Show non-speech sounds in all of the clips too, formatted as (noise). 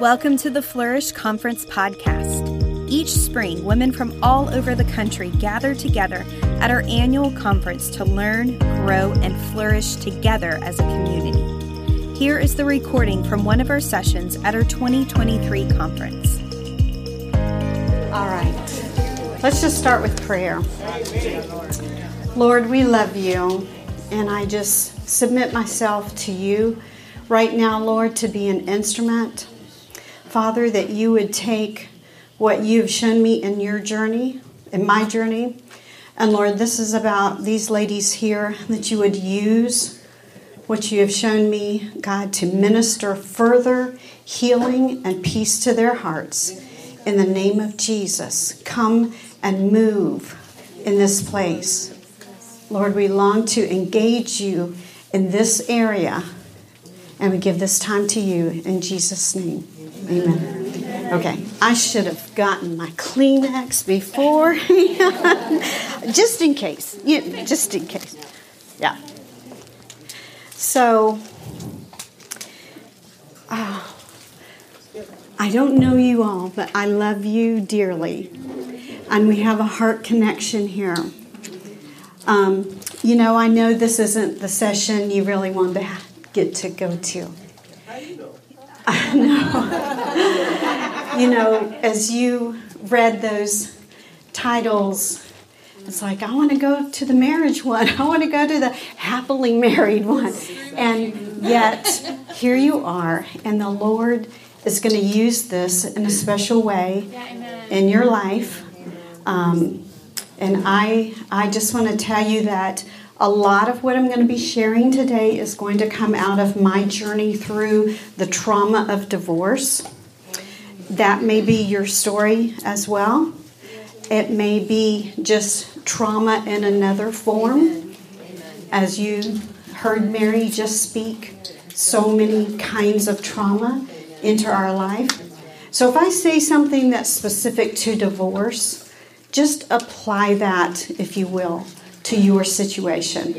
Welcome to the Flourish Conference podcast. Each spring, women from all over the country gather together at our annual conference to learn, grow, and flourish together as a community. Here is the recording from one of our sessions at our 2023 conference. All right. Let's just start with prayer. Lord, we love you, and I just submit myself to you right now, Lord, to be an instrument Father, that you would take what you've shown me in your journey, in my journey. And Lord, this is about these ladies here, that you would use what you have shown me, God, to minister further healing and peace to their hearts. In the name of Jesus, come and move in this place. Lord, we long to engage you in this area, and we give this time to you in Jesus' name. Amen. Okay, I should have gotten my Kleenex before, (laughs) just in case. Yeah, just in case. Yeah. So, uh, I don't know you all, but I love you dearly, and we have a heart connection here. Um, you know, I know this isn't the session you really want to get to go to. I know. you know, as you read those titles, it's like, I want to go to the marriage one. (laughs) I want to go to the happily married one. And yet, here you are, and the Lord is going to use this in a special way in your life. Um, and I, I just want to tell you that a lot of what I'm going to be sharing today is going to come out of my journey through the trauma of divorce. That may be your story as well. It may be just trauma in another form. As you heard Mary just speak, so many kinds of trauma into our life. So if I say something that's specific to divorce, just apply that, if you will to your situation.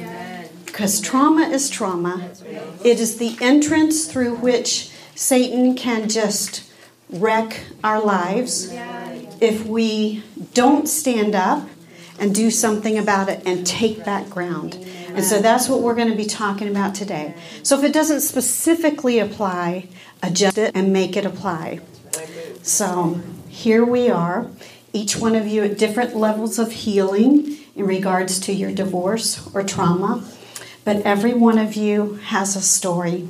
Because trauma is trauma. It is the entrance through which Satan can just wreck our lives if we don't stand up and do something about it and take back ground. And so that's what we're going to be talking about today. So if it doesn't specifically apply, adjust it and make it apply. So here we are, each one of you at different levels of healing in regards to your divorce or trauma, but every one of you has a story.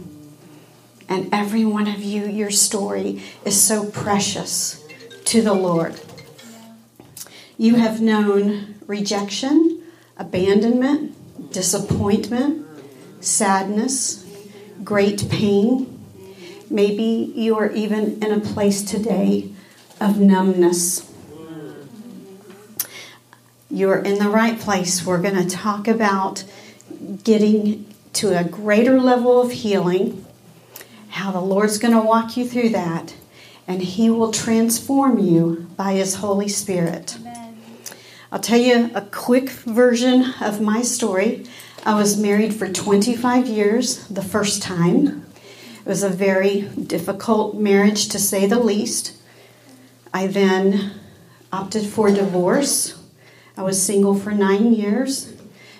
And every one of you, your story is so precious to the Lord. You have known rejection, abandonment, disappointment, sadness, great pain. Maybe you are even in a place today of numbness you're in the right place. We're going to talk about getting to a greater level of healing, how the Lord's going to walk you through that, and He will transform you by His Holy Spirit. Amen. I'll tell you a quick version of my story. I was married for 25 years the first time. It was a very difficult marriage to say the least. I then opted for divorce I was single for nine years.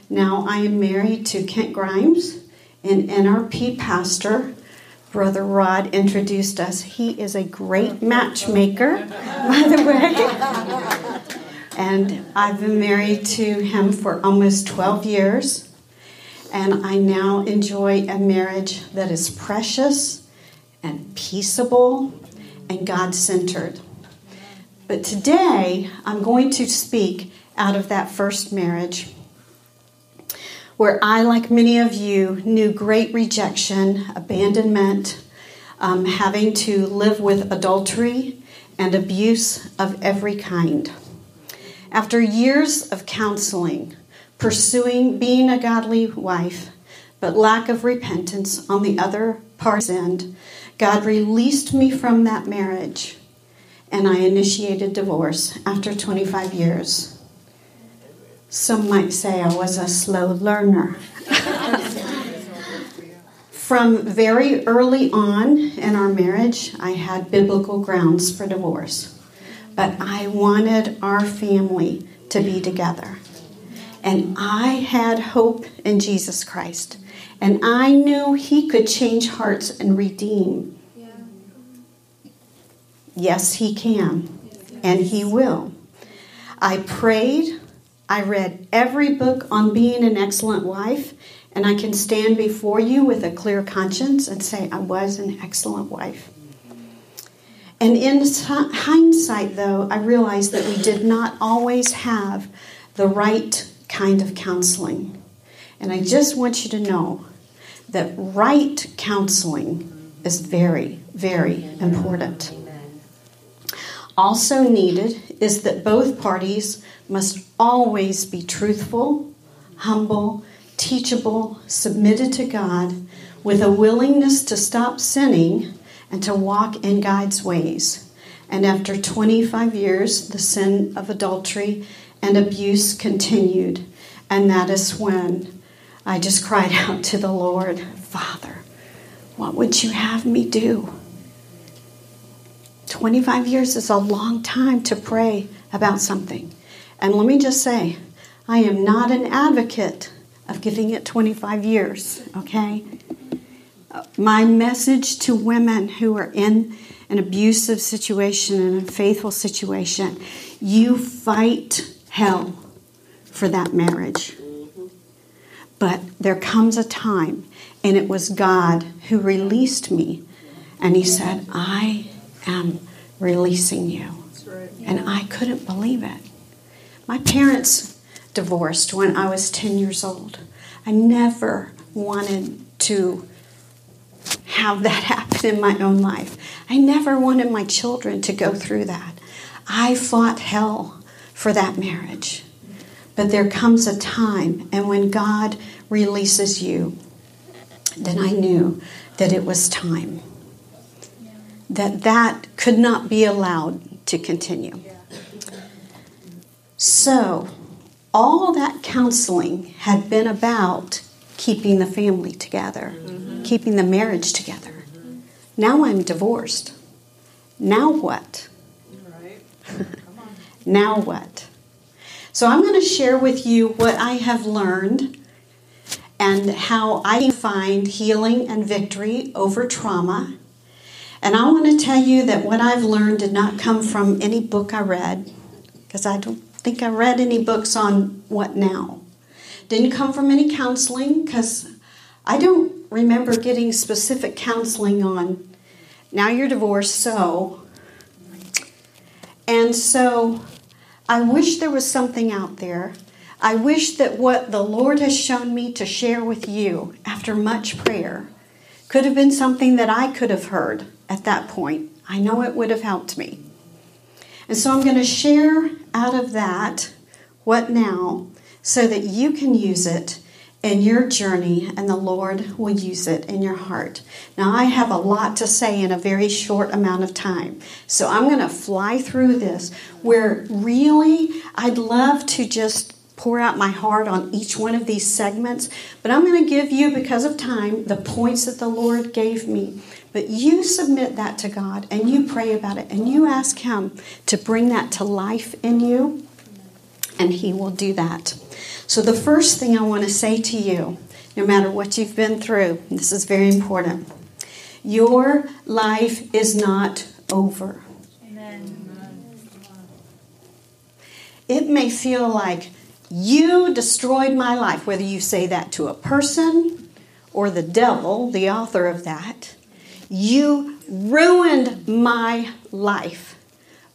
Now I am married to Kent Grimes, an NRP pastor. Brother Rod introduced us. He is a great matchmaker, (laughs) by the way. and I've been married to him for almost 12 years. And I now enjoy a marriage that is precious and peaceable and God centered. But today I'm going to speak out of that first marriage, where I, like many of you, knew great rejection, abandonment, um, having to live with adultery and abuse of every kind. After years of counseling, pursuing being a godly wife, but lack of repentance on the other part's end, God released me from that marriage and I initiated divorce after 25 years. Some might say I was a slow learner. From very early on in our marriage, I had biblical grounds for divorce. But I wanted our family to be together. And I had hope in Jesus Christ. And I knew He could change hearts and redeem. Yes, He can. And He will. I prayed. I read every book on being an excellent wife. And I can stand before you with a clear conscience and say, I was an excellent wife. And in hindsight, though, I realized that we did not always have the right kind of counseling. And I just want you to know that right counseling is very, very important. Also needed is that both parties must always be truthful, humble, teachable, submitted to God, with a willingness to stop sinning and to walk in God's ways. And after 25 years, the sin of adultery and abuse continued. And that is when I just cried (laughs) out to the Lord, Father, what would you have me do? 25 years is a long time to pray about something. And let me just say, I am not an advocate of giving it 25 years, okay? My message to women who are in an abusive situation, an unfaithful situation, you fight hell for that marriage. But there comes a time, and it was God who released me, and He said, I am releasing you. And I couldn't believe it. My parents divorced when I was 10 years old. I never wanted to have that (laughs) happen in my own life. I never wanted my children to go through that. I fought hell for that marriage. But there comes a time, and when God releases you, then I knew that it was time. That that could not be allowed to continue. So, all that counseling had been about keeping the family together, mm-hmm. keeping the marriage together. Mm-hmm. Now I'm divorced. Now what? Right. (laughs) now what? So I'm going to share with you what I have learned and how I find healing and victory over trauma. And I want to tell you that what I've learned did not come from any book I read, because I don't think I read any books on what now. Didn't come from any counseling because I don't remember getting specific counseling on now you're divorced, so. And so I wish there was something out there. I wish that what the Lord has shown me to share with you after much prayer could have been something that I could have heard at that point. I know it would have helped me. And so I'm going to share out of that what now so that you can use it in your journey and the Lord will use it in your heart. Now, I have a lot to say in a very short amount of time. So I'm going to fly through this where really I'd love to just pour out my heart on each one of these segments, but I'm going to give you, because of time, the points that the Lord gave me but you submit that to God and you pray about it and you ask Him to bring that to life in you, and He will do that. So, the first thing I want to say to you, no matter what you've been through, this is very important your life is not over. Amen. It may feel like you destroyed my life, whether you say that to a person or the devil, the author of that. You ruined my life.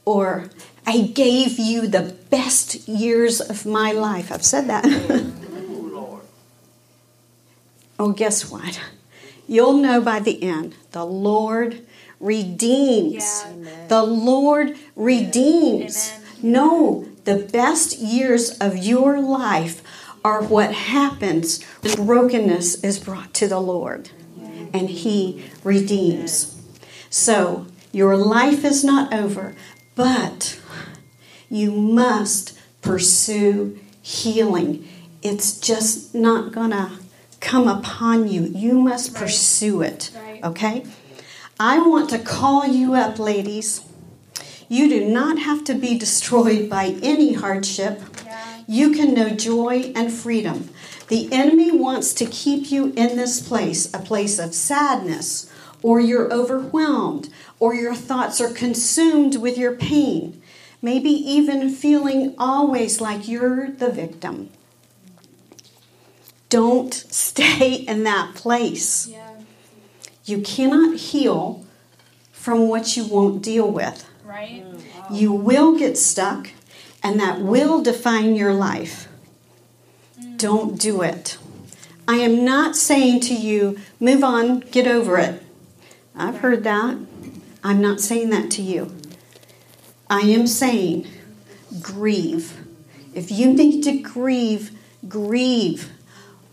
Or I gave you the best years of my life. I've said that. (laughs) oh, guess what? You'll know by the end. The Lord redeems. Yeah. The Lord redeems. Amen. No, the best years of your life are what happens when brokenness is brought to the Lord and He redeems. So, your life is not over, but you must pursue healing. It's just not going to come upon you, you must pursue it. Okay? I want to call you up, ladies. You do not have to be destroyed by any hardship. You can know joy and freedom. The enemy wants to keep you in this place, a place of sadness, or you're overwhelmed, or your thoughts are consumed with your pain, maybe even feeling always like you're the victim. Don't stay in that place. Yeah. You cannot heal from what you won't deal with. Right. You will get stuck, and that will define your life. Mm. Don't do it. I am not saying to you, move on, get over it. I've heard that. I'm not saying that to you. I am saying, grieve. If you need to grieve, grieve.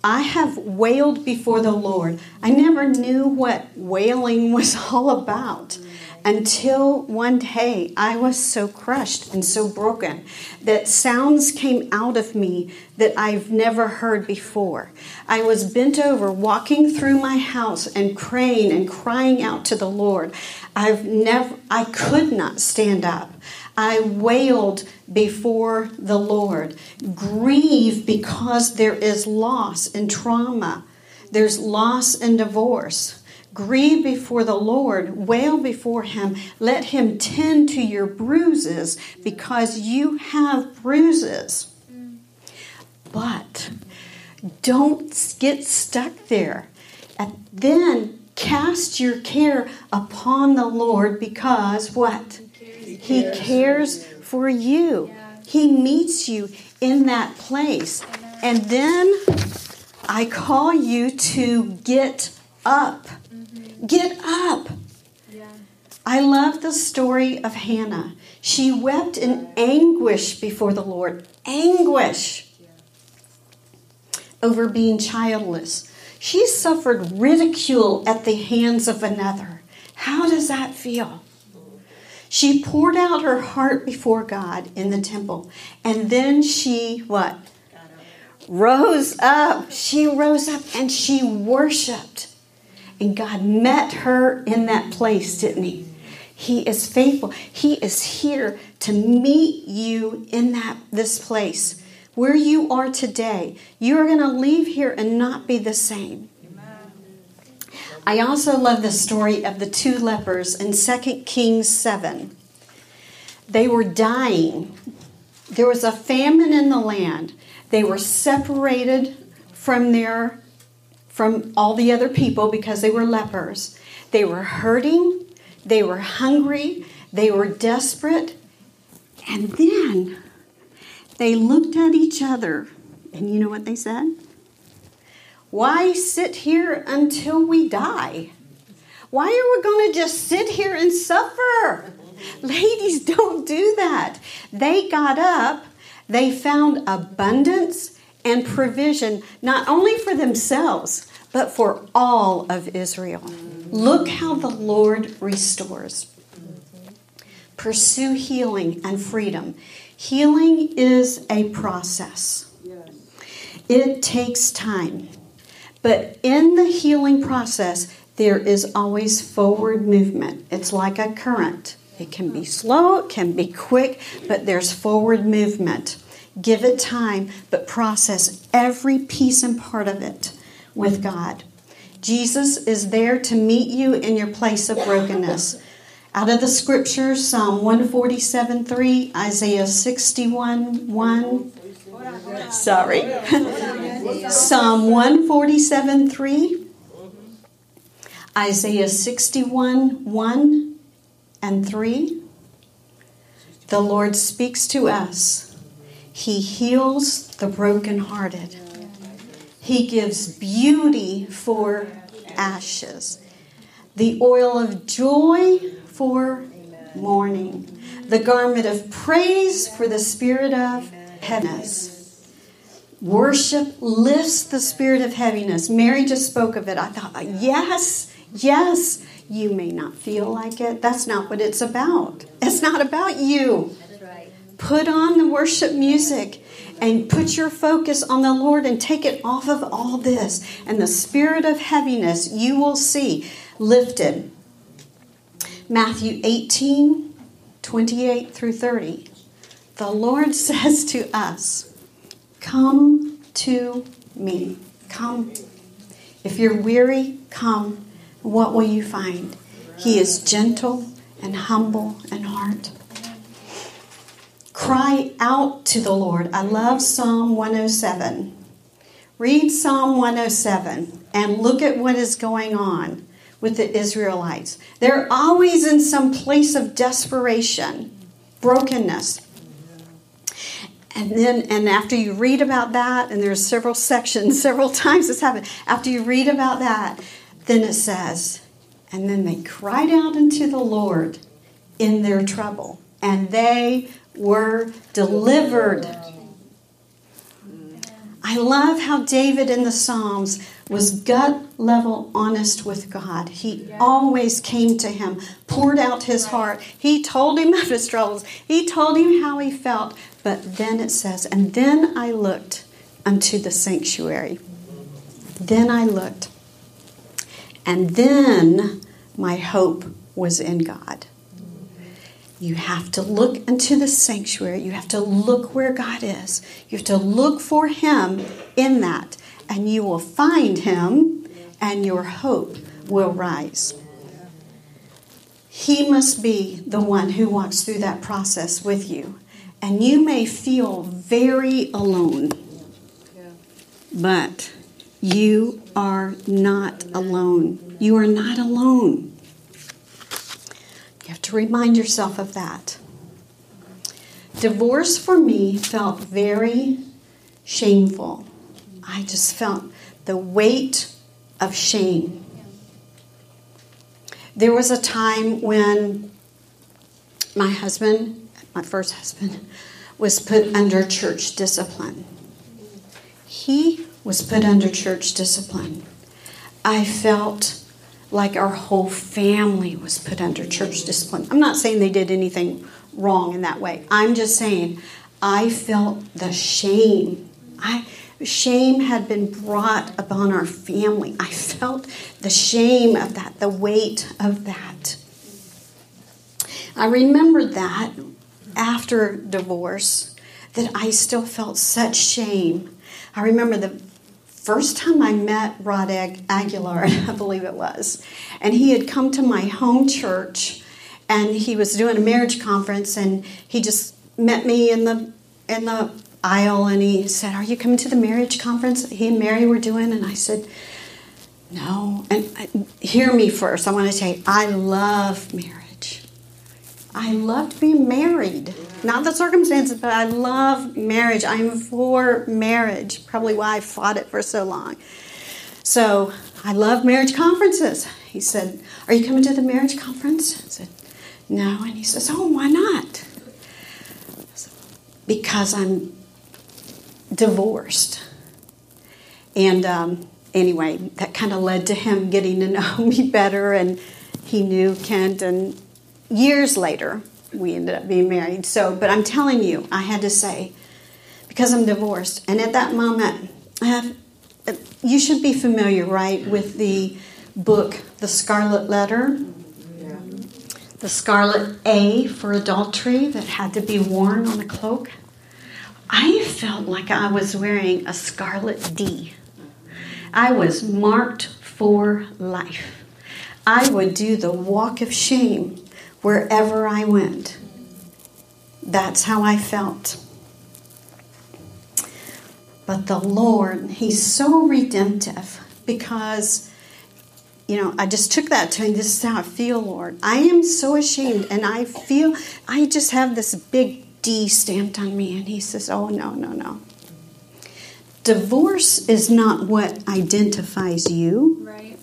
I have wailed before the Lord. I never knew what wailing (laughs) was all about until one day I was so crushed and so broken that sounds came out of me that I've never heard before. I was bent over, walking through my house and praying and crying out to the Lord. I've never, I could not stand up. I wailed before the Lord. Grieve because there is loss and trauma. There's loss and divorce. Grieve before the Lord, wail before Him. Let Him tend to your bruises because you have bruises. But don't get stuck there. And then cast your care upon the Lord because what? He cares for you. He meets you in that place. And then I call you to get up. Get up. I love the story of Hannah. She wept in anguish before the Lord. Anguish over being childless. She suffered ridicule at the hands of another. How does that feel? She poured out her heart before God in the temple. And then she, what? Rose up. She rose up and she worshiped. And God met her in that place, didn't He? He is faithful. He is here to meet you in that this place where you are today. You are going to leave here and not be the same. I also love the story of the two lepers in 2 Kings 7. They were dying. There was a famine in the land. They were separated from their from all the other people because they were lepers. They were hurting, they were hungry, they were desperate. And then they looked at each other, and you know what they said? Why sit here until we die? Why are we going to just sit here and suffer? Ladies, (laughs) don't do that. They got up, they found abundance and provision, not only for themselves, but for all of Israel. Look how the Lord restores. Pursue healing and freedom. Healing is a process, it takes time. But in the healing process, there is always forward movement. It's like a current. It can be slow, it can be quick, but there's forward movement. Give it time, but process every piece and part of it with God. Jesus is there to meet you in your place of brokenness. Out of the scriptures, Psalm 147 3, Isaiah 61 1. Sorry. (laughs) Psalm 147 3, Isaiah 61 1 and 3. The Lord speaks to us he heals the brokenhearted. He gives beauty for ashes, the oil of joy for mourning, the garment of praise for the spirit of heaviness. Worship lifts the spirit of heaviness. Mary just spoke of it. I thought, yes, yes. You may not feel like it. That's not what it's about. It's not about you. Put on the worship music and put your focus on the Lord and take it off of all this. And the spirit of heaviness you will see lifted. Matthew 18 28 through 30. The Lord (laughs) says to us, Come to me. Come. If you're weary, come. What will you find? He is gentle and humble heart. Cry out to the Lord. I love Psalm 107. Read Psalm 107 and look at what is going on with the Israelites. They're always in some place of desperation, brokenness. And then, and after you read about that, and there's several sections, (laughs) several times this happened. After you read about that, then it says, and then they cried out unto the Lord in their trouble, and they were delivered. I love how David in the Psalms was gut level honest with God. He always came to him, poured out his heart. He told him (laughs) of his troubles, he told him how he felt. But then it says, And then I looked unto the sanctuary. Then I looked. And then my hope was in God. You have to look into the sanctuary. You have to look where God is. You have to look for Him in that, and you will find Him, and your hope will rise. He must be the one who walks through that process with you. And you may feel very alone, but you are not alone. You are not alone. You have to remind yourself of that. Divorce for me felt very shameful. I just felt the weight of shame. There was a time when my husband, my first husband, was put under church discipline. He was put under church discipline. I felt like our whole family was put under church discipline. I'm not saying they did anything wrong in that way. I'm just saying I felt the shame. I shame had been brought upon our family. I felt the shame of that, the weight of that. I remembered that after divorce that I still felt such shame. I remember the first time I met Rod Aguilar, (laughs) I believe it was, and he had come to my home church and he was doing a marriage conference and he just met me in the in the aisle and he said, "Are you coming to the marriage conference he and Mary were doing?" And I said, "No." And I, hear me first. I want to say I love marriage. I loved being married. Not the circumstances, but I love marriage. I'm for marriage. Probably why I fought it for so long. So I love marriage conferences. He said, Are you coming to the marriage conference? I said, No. And he says, Oh, why not? Said, because I'm divorced. And um, anyway, that kind of led to him getting to know (laughs) me better, and he knew Kent. And years later, we ended up being married. So, but I'm telling you, I had to say, because I'm divorced, and at that moment, I have, you should be familiar, right, with the book, The Scarlet Letter. The scarlet A for adultery that had to be worn on a cloak. I felt like I was wearing a scarlet D. I was marked for life. I would do the walk of shame wherever I went. That's how I felt. But the Lord, He's so redemptive because, you know, I just took that to Him. This is how I feel, Lord. I am so ashamed, and I feel I just have this big D stamped on me. And He says, Oh, no, no, no. Divorce is not what identifies you. Right.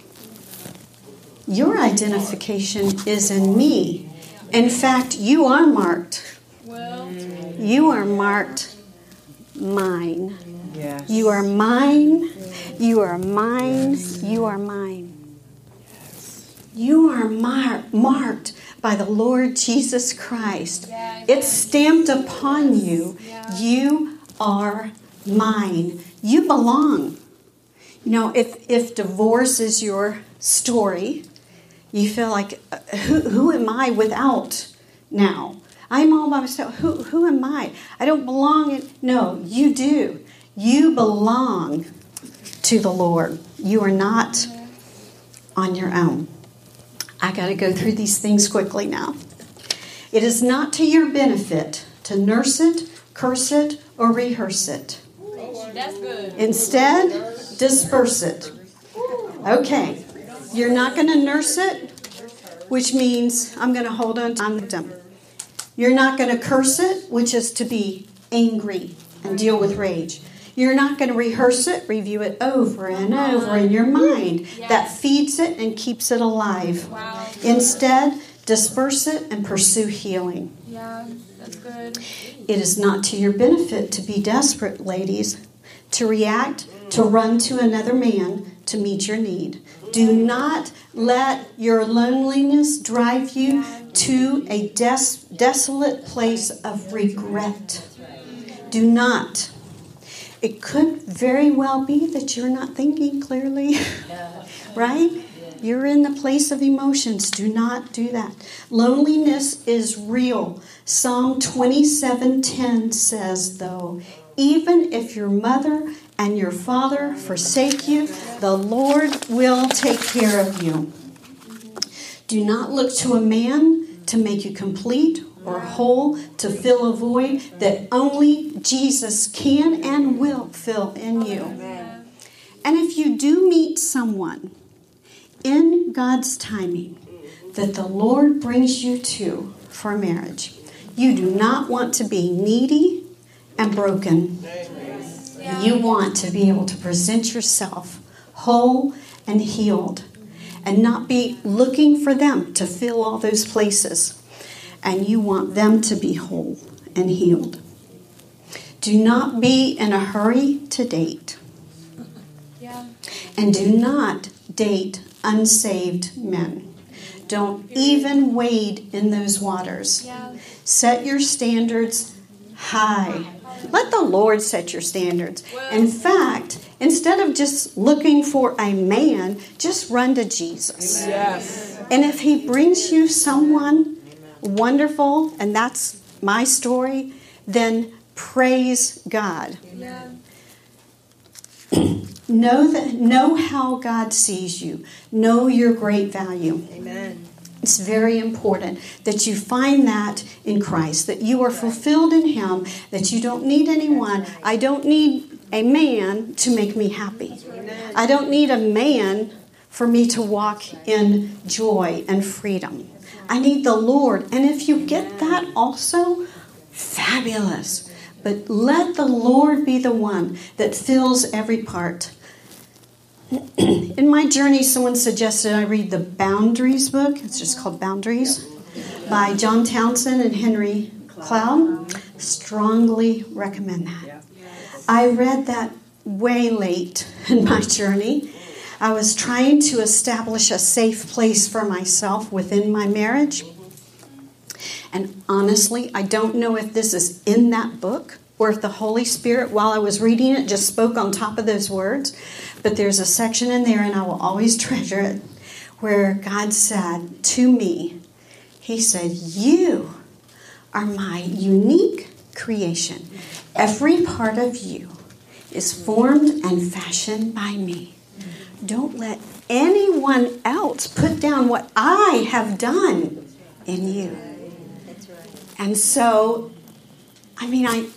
Your identification is in me. In fact, you are marked. Well, You are marked mine. Yes. You are mine. You are mine. You are mine. You are mar- marked by the Lord Jesus Christ. Yeah, It's stamped upon you. Yeah. You are mine. You belong. You know, if, if divorce is your story, you feel like, uh, who, who am I without now? I'm all by myself. Who, who am I? I don't belong. In, no, you do. You belong to the Lord. You are not on your own. I got to go through these things quickly now. It is not to your benefit to nurse it, curse it, or rehearse it. That's good. Instead, disperse it. Okay, you're not going to nurse it, which means I'm going to hold on to them. You're not going to curse it, which is to be angry and deal with rage. You're not going to rehearse it, review it over and over in your mind. That feeds it and keeps it alive. Instead, disperse it and pursue healing. Yeah, that's good. It is not to your benefit to be desperate, ladies, to react, to run to another man to meet your need. Do not let your loneliness drive you to a des- desolate place of regret. Do not. It could very well be that you're not thinking clearly, (laughs) right? You're in the place of emotions. Do not do that. Loneliness is real. Psalm 27:10 says though, even if your mother and your father forsake you, the Lord will take care of you. Do not look to a man to make you complete or whole, to fill a void that only Jesus can and will fill in you. And if you do meet someone in God's timing that the Lord brings you to for marriage, you do not want to be needy and broken. You want to be able to present yourself whole and healed and not be looking for them to fill all those places. And you want them to be whole and healed. Do not be in a hurry to date. Yeah. And do not date unsaved men. Don't even wade in those waters. Yeah. Set your standards high. Let the Lord set your standards. In fact, instead of just looking for a man, just run to Jesus. Yes. And if he brings you someone wonderful, and that's my story, then praise God. Yeah. Know that know how God sees you. Know your great value. Amen. It's very important that you find that in Christ, that you are fulfilled in Him, that you don't need anyone. I don't need a man to make me happy. I don't need a man for me to walk in joy and freedom. I need the Lord. And if you get that also, fabulous. But let the Lord be the one that fills every part. In my journey, someone suggested I read the Boundaries book. It's just called Boundaries by John Townsend and Henry Cloud. Strongly recommend that. I read that way late (laughs) in my journey. I was trying to establish a safe place for myself within my marriage. And honestly, I don't know if this is in that book if the Holy Spirit, while I was reading it, just spoke on top of those words. But there's a section in there, and I will always (laughs) treasure it, where God said to me, He said, You are my unique creation. Every part of you is formed and fashioned by me. Don't let anyone else put down what I have done in you. And so, I mean, I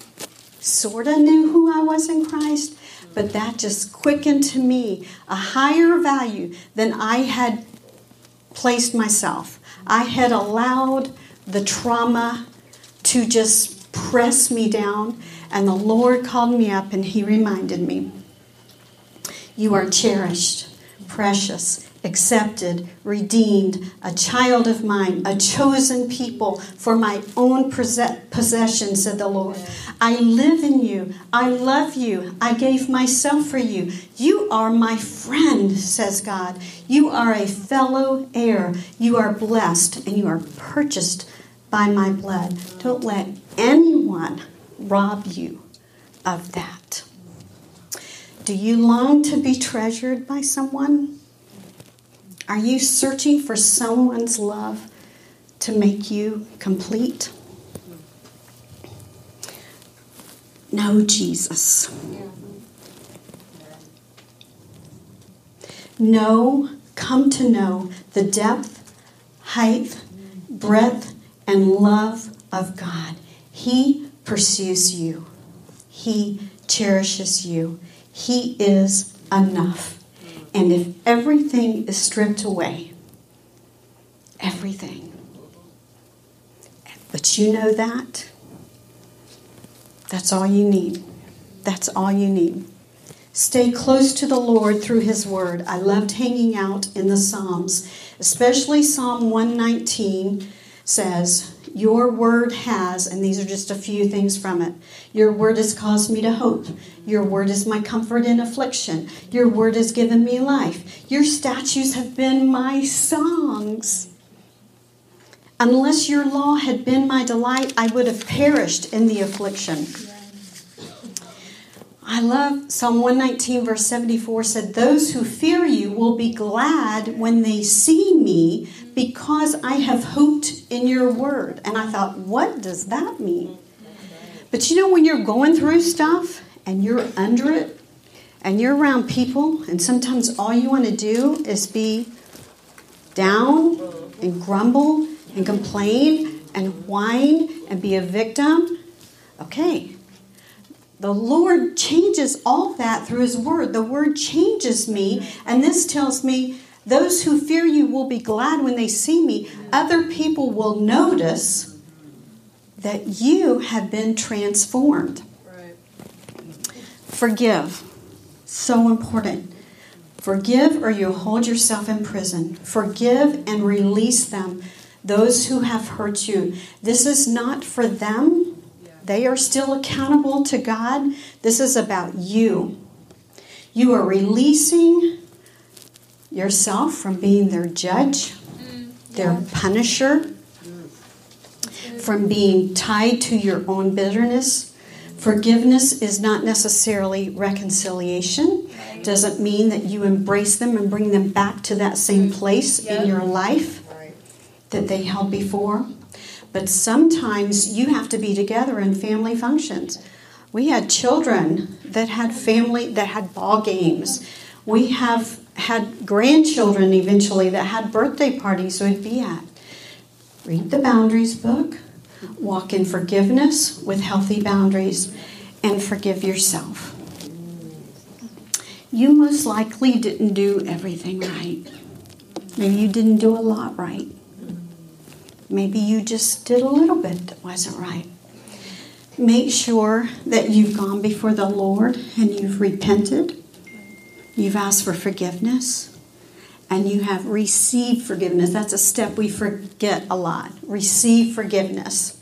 sort of knew who I was in Christ, but that just quickened to me a higher value than I had placed myself. I had allowed the trauma to just press me down, and the Lord called me up and He reminded me You are cherished, precious, accepted, redeemed, a child of mine, a chosen people for my own possession, said the Lord. I live in you. I love you. I gave myself for you. You are my friend, says God. You are a fellow heir. You are blessed and you are purchased by my blood. Don't let anyone rob you of that. Do you long to be treasured by someone? Are you searching for someone's love to make you complete? Know Jesus. Know, come to know the depth, height, breadth, and love of God. He pursues you, He cherishes you. He is enough. And if everything is stripped away, everything, but you know that, that's all you need. That's all you need. Stay close to the Lord through His Word. I loved hanging out in the Psalms, especially Psalm 119 says, Your word has, and these are just a few things from it, your word has caused me to hope. Your word is my comfort in affliction. Your word has given me life. Your statutes have been my songs. Unless your law had been my delight, I would have perished in the affliction. I love Psalm 119, verse 74 said, Those who fear you will be glad when they see me because I have hoped in your word. And I thought, what does that mean? But you know, when you're going through stuff and you're under it and you're around people, and sometimes all you want to do is be down and grumble and complain and whine and be a victim. Okay, the Lord changes all that through His Word. The Word changes me, and this tells me those who fear you will be glad when they see me. Other people will notice that you have been transformed. Forgive. So important. Forgive or you hold yourself in prison. Forgive and release them, those who have hurt you. This is not for them they are still accountable to God. This is about you. You are releasing yourself from being their judge, their mm, punisher, from being tied to your own bitterness. Forgiveness is not necessarily reconciliation. Doesn't mean that you embrace them and bring them back to that same mm, place in your life that they held before. But sometimes you have to be together in family functions. We had children that had family that had ball games. We have had grandchildren eventually that had birthday parties we'd be at. Read the boundaries book, walk in forgiveness with healthy boundaries, and forgive yourself. You most likely didn't do everything right. Maybe you didn't do a lot right. Maybe you just did a little bit that wasn't right. Make sure that you've gone before the Lord and you've repented. You've asked for forgiveness and you have received forgiveness. That's a step we forget a lot. Receive forgiveness.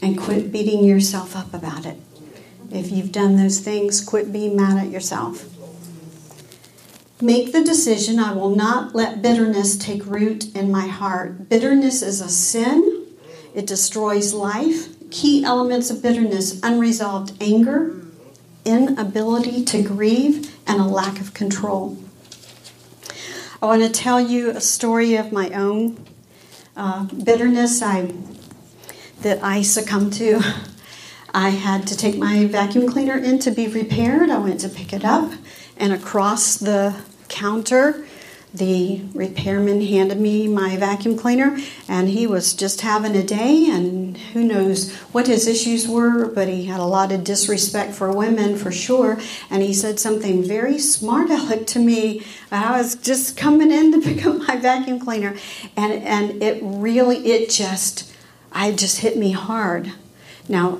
And quit beating yourself up about it. If you've done those things, quit being mad at yourself. Make the decision I will not let bitterness take root in my heart. Bitterness is a sin, it destroys life. Key elements of bitterness unresolved anger, inability to grieve, and a lack of control. I want to tell you a story of my own uh, bitterness I, that I succumbed to. (laughs) I had to take my vacuum cleaner in to be repaired. I went to pick it up, and across the counter, the repairman handed me my vacuum cleaner, and he was just having a day, and who knows what his issues were, but he had a lot of disrespect for women for sure. And he said something very smart (laughs) aleck to me. I was just coming in to (laughs) pick up my vacuum cleaner, and and it really it just I just hit me hard. Now,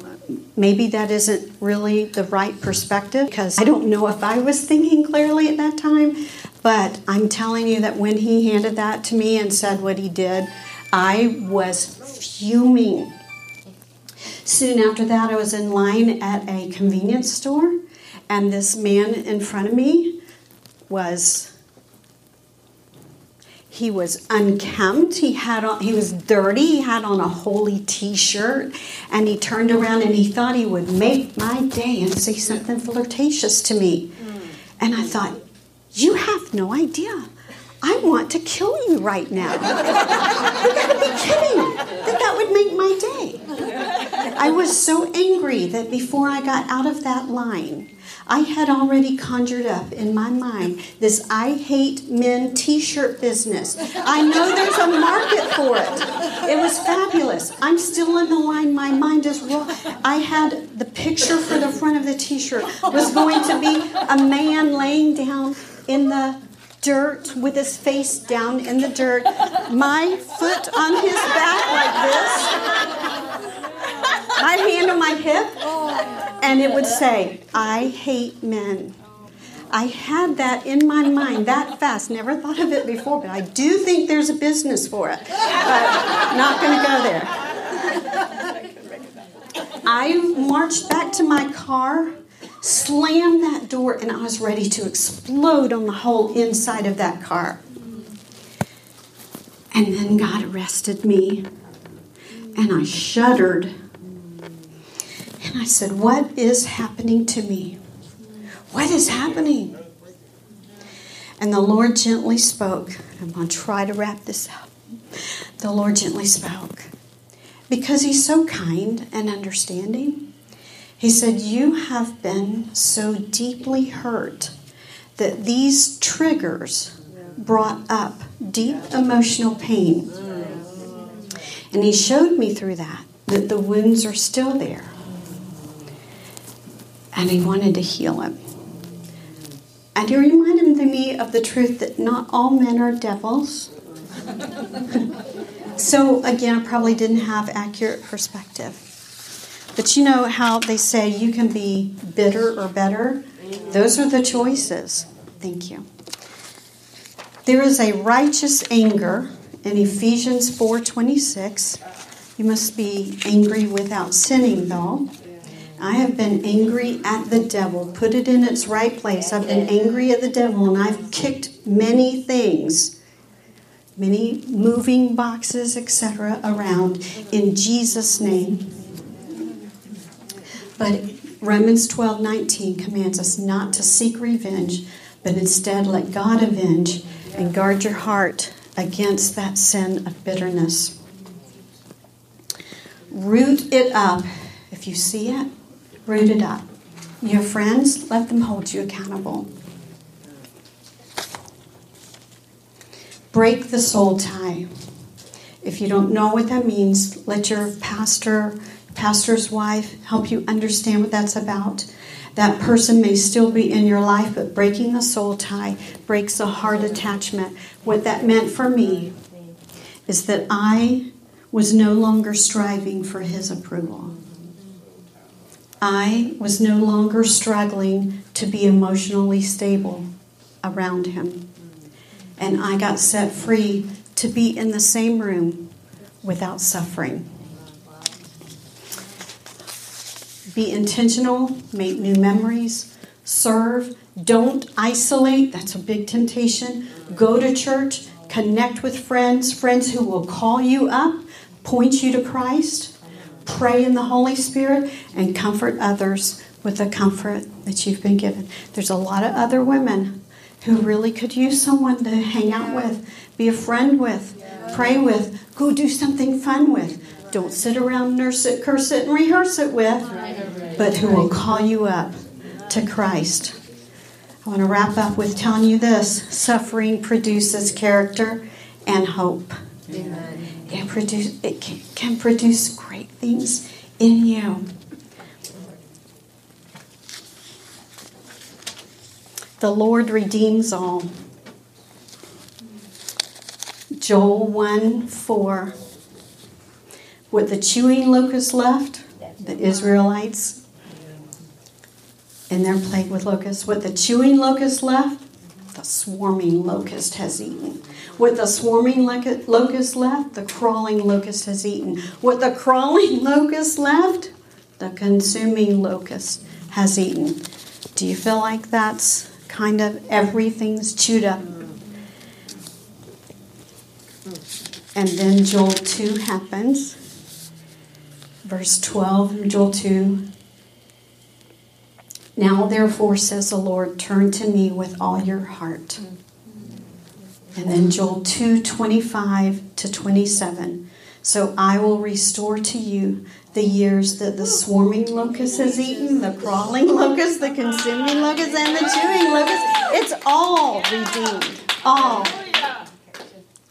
maybe that isn't really the right perspective because I don't know if I was thinking clearly at that time, but I'm telling you that when he handed that to me and said what he did, I was fuming. Soon after that, I was in line at a convenience store, and this man in front of me was He was unkempt. He had on, he was dirty. He had on a holey T-shirt, and he turned around and he thought he would make my day and say something flirtatious to me. Mm. And I thought, you have no idea. I want to kill you right now. (laughs) you gotta be kidding that that would make my day. I was so angry that before I got out of that line, I had already conjured up in my mind this I hate men t shirt business. I know there's a market for it. It was fabulous. I'm still in the line. My mind is raw. I had the picture for the front of the t shirt was going to be a man laying down in the dirt with his face down in the dirt, my foot on his back like this, my hand on my hip, and it would say, I hate men. I had that in my mind that fast. Never thought of it before, but I do think there's a business for it. But not going to go there. I marched back to my car slammed that door, and I was ready to explode on the whole inside of that car. And then God arrested me, and I shuddered. And I said, What is happening to me? What is happening? And the Lord gently spoke. I'm going to try to wrap this up. The Lord gently spoke because He's so kind and understanding. He said, You have been so deeply hurt that these triggers brought up deep emotional pain. And he showed me through that that the wounds are still there. And he wanted to heal him. And he reminded me of the truth that not all men are devils. (laughs) so, again, I probably didn't have accurate perspective. But you know how they say you can be bitter or better? Those are the choices. Thank you. There is a righteous anger in Ephesians 4:26. You must be angry without sinning though. I have been angry at the devil. Put it in its right place. I've been angry at the devil and I've kicked many things, many moving boxes, etc., around in Jesus' name. But Romans 12 19 commands us not to seek revenge, but instead let God avenge and guard your heart against that sin of bitterness. Root it up. If you see it, root it up. Your friends, let them hold you accountable. Break the soul tie. If you don't know what that means, let your pastor pastor's wife, help you understand what that's about. That person may still be in your life, but breaking the soul tie breaks a heart attachment. What that meant for me is that I was no longer striving for his approval. I was no longer struggling to be emotionally stable around him. And I got set free to be in the same room without suffering. Be intentional, make new memories, serve, don't isolate. That's a big temptation. Go to church, connect with friends, friends who will call you up, point you to Christ, pray in the Holy Spirit, and comfort others with the comfort that you've been given. There's a lot of other women who really could use someone to hang out with, be a friend with, pray with, go do something fun with. Don't sit around, nurse it, curse it, and rehearse it with, but who will call you up to Christ. I want to wrap up with telling you this suffering produces character and hope. Amen. It, produce, it can, can produce great things in you. The Lord redeems all. Joel 1 4 what the chewing locust left, the Israelites their plague with locusts, what the chewing locust left, the swarming locust has eaten. What the swarming locust left, the crawling locust has eaten. What the crawling (laughs) locust left, the consuming locust has eaten. Do you feel like that's kind of everything's chewed up? And then Joel 2 happens. Verse 12 of Joel 2. Now, therefore, says the Lord, turn to me with all your heart. And then Joel 2 25 to 27. So I will restore to you the years that the swarming locust has eaten, the crawling locust, the consuming locust, and the chewing locust. It's all redeemed. All.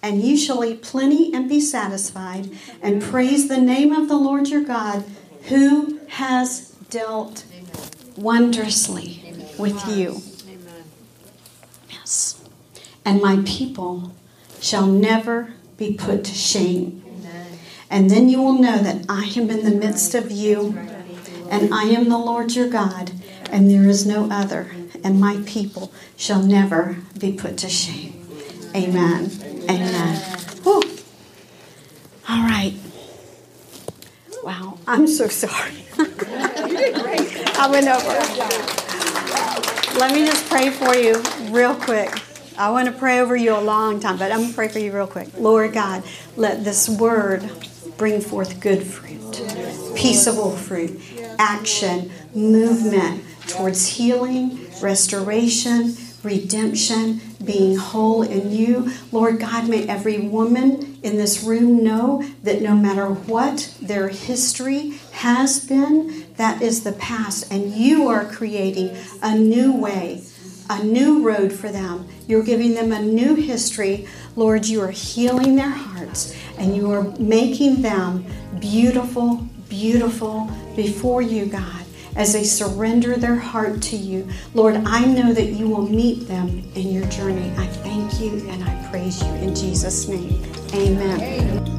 And you shall eat plenty and be satisfied, and praise the name of the Lord your God, who has dealt wondrously with you. Yes. And my people shall never be put to shame. And then you will know that I am in the midst of you, and I am the Lord your God, and there is no other, and my people shall never be put to shame. Amen. Amen. Whew. All right. Wow, I'm so sorry. you did great. I went over. Let me just pray for you real quick. I want to pray over you a long time, but I'm going to pray for you real quick. Lord God, let this word bring forth good fruit, peaceable fruit, action, movement towards healing, restoration, redemption, being whole in you. Lord God, may every woman in this room know that no matter what their history has been, that is the past, and you are creating a new way, a new road for them. You're giving them a new history. Lord, you are healing their hearts and you are making them beautiful, beautiful before you, God as they surrender their heart to you. Lord, I know that you will meet them in your journey. I thank you and I praise you in Jesus' name. Amen.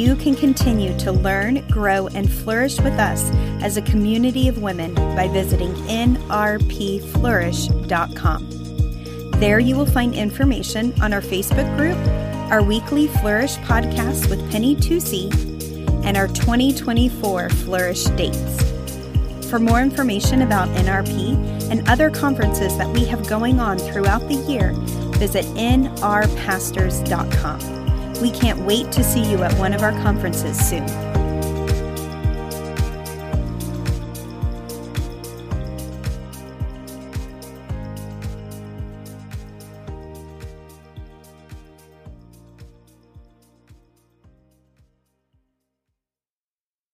You can continue to learn, grow, and flourish with us as a community of women by visiting nrpflourish.com. There you will find information on our Facebook group, our weekly Flourish podcast with Penny Tucci, and our 2024 Flourish dates. For more information about NRP and other conferences that we have going on throughout the year, visit nrpastors.com. We can't wait to see you at one of our conferences soon.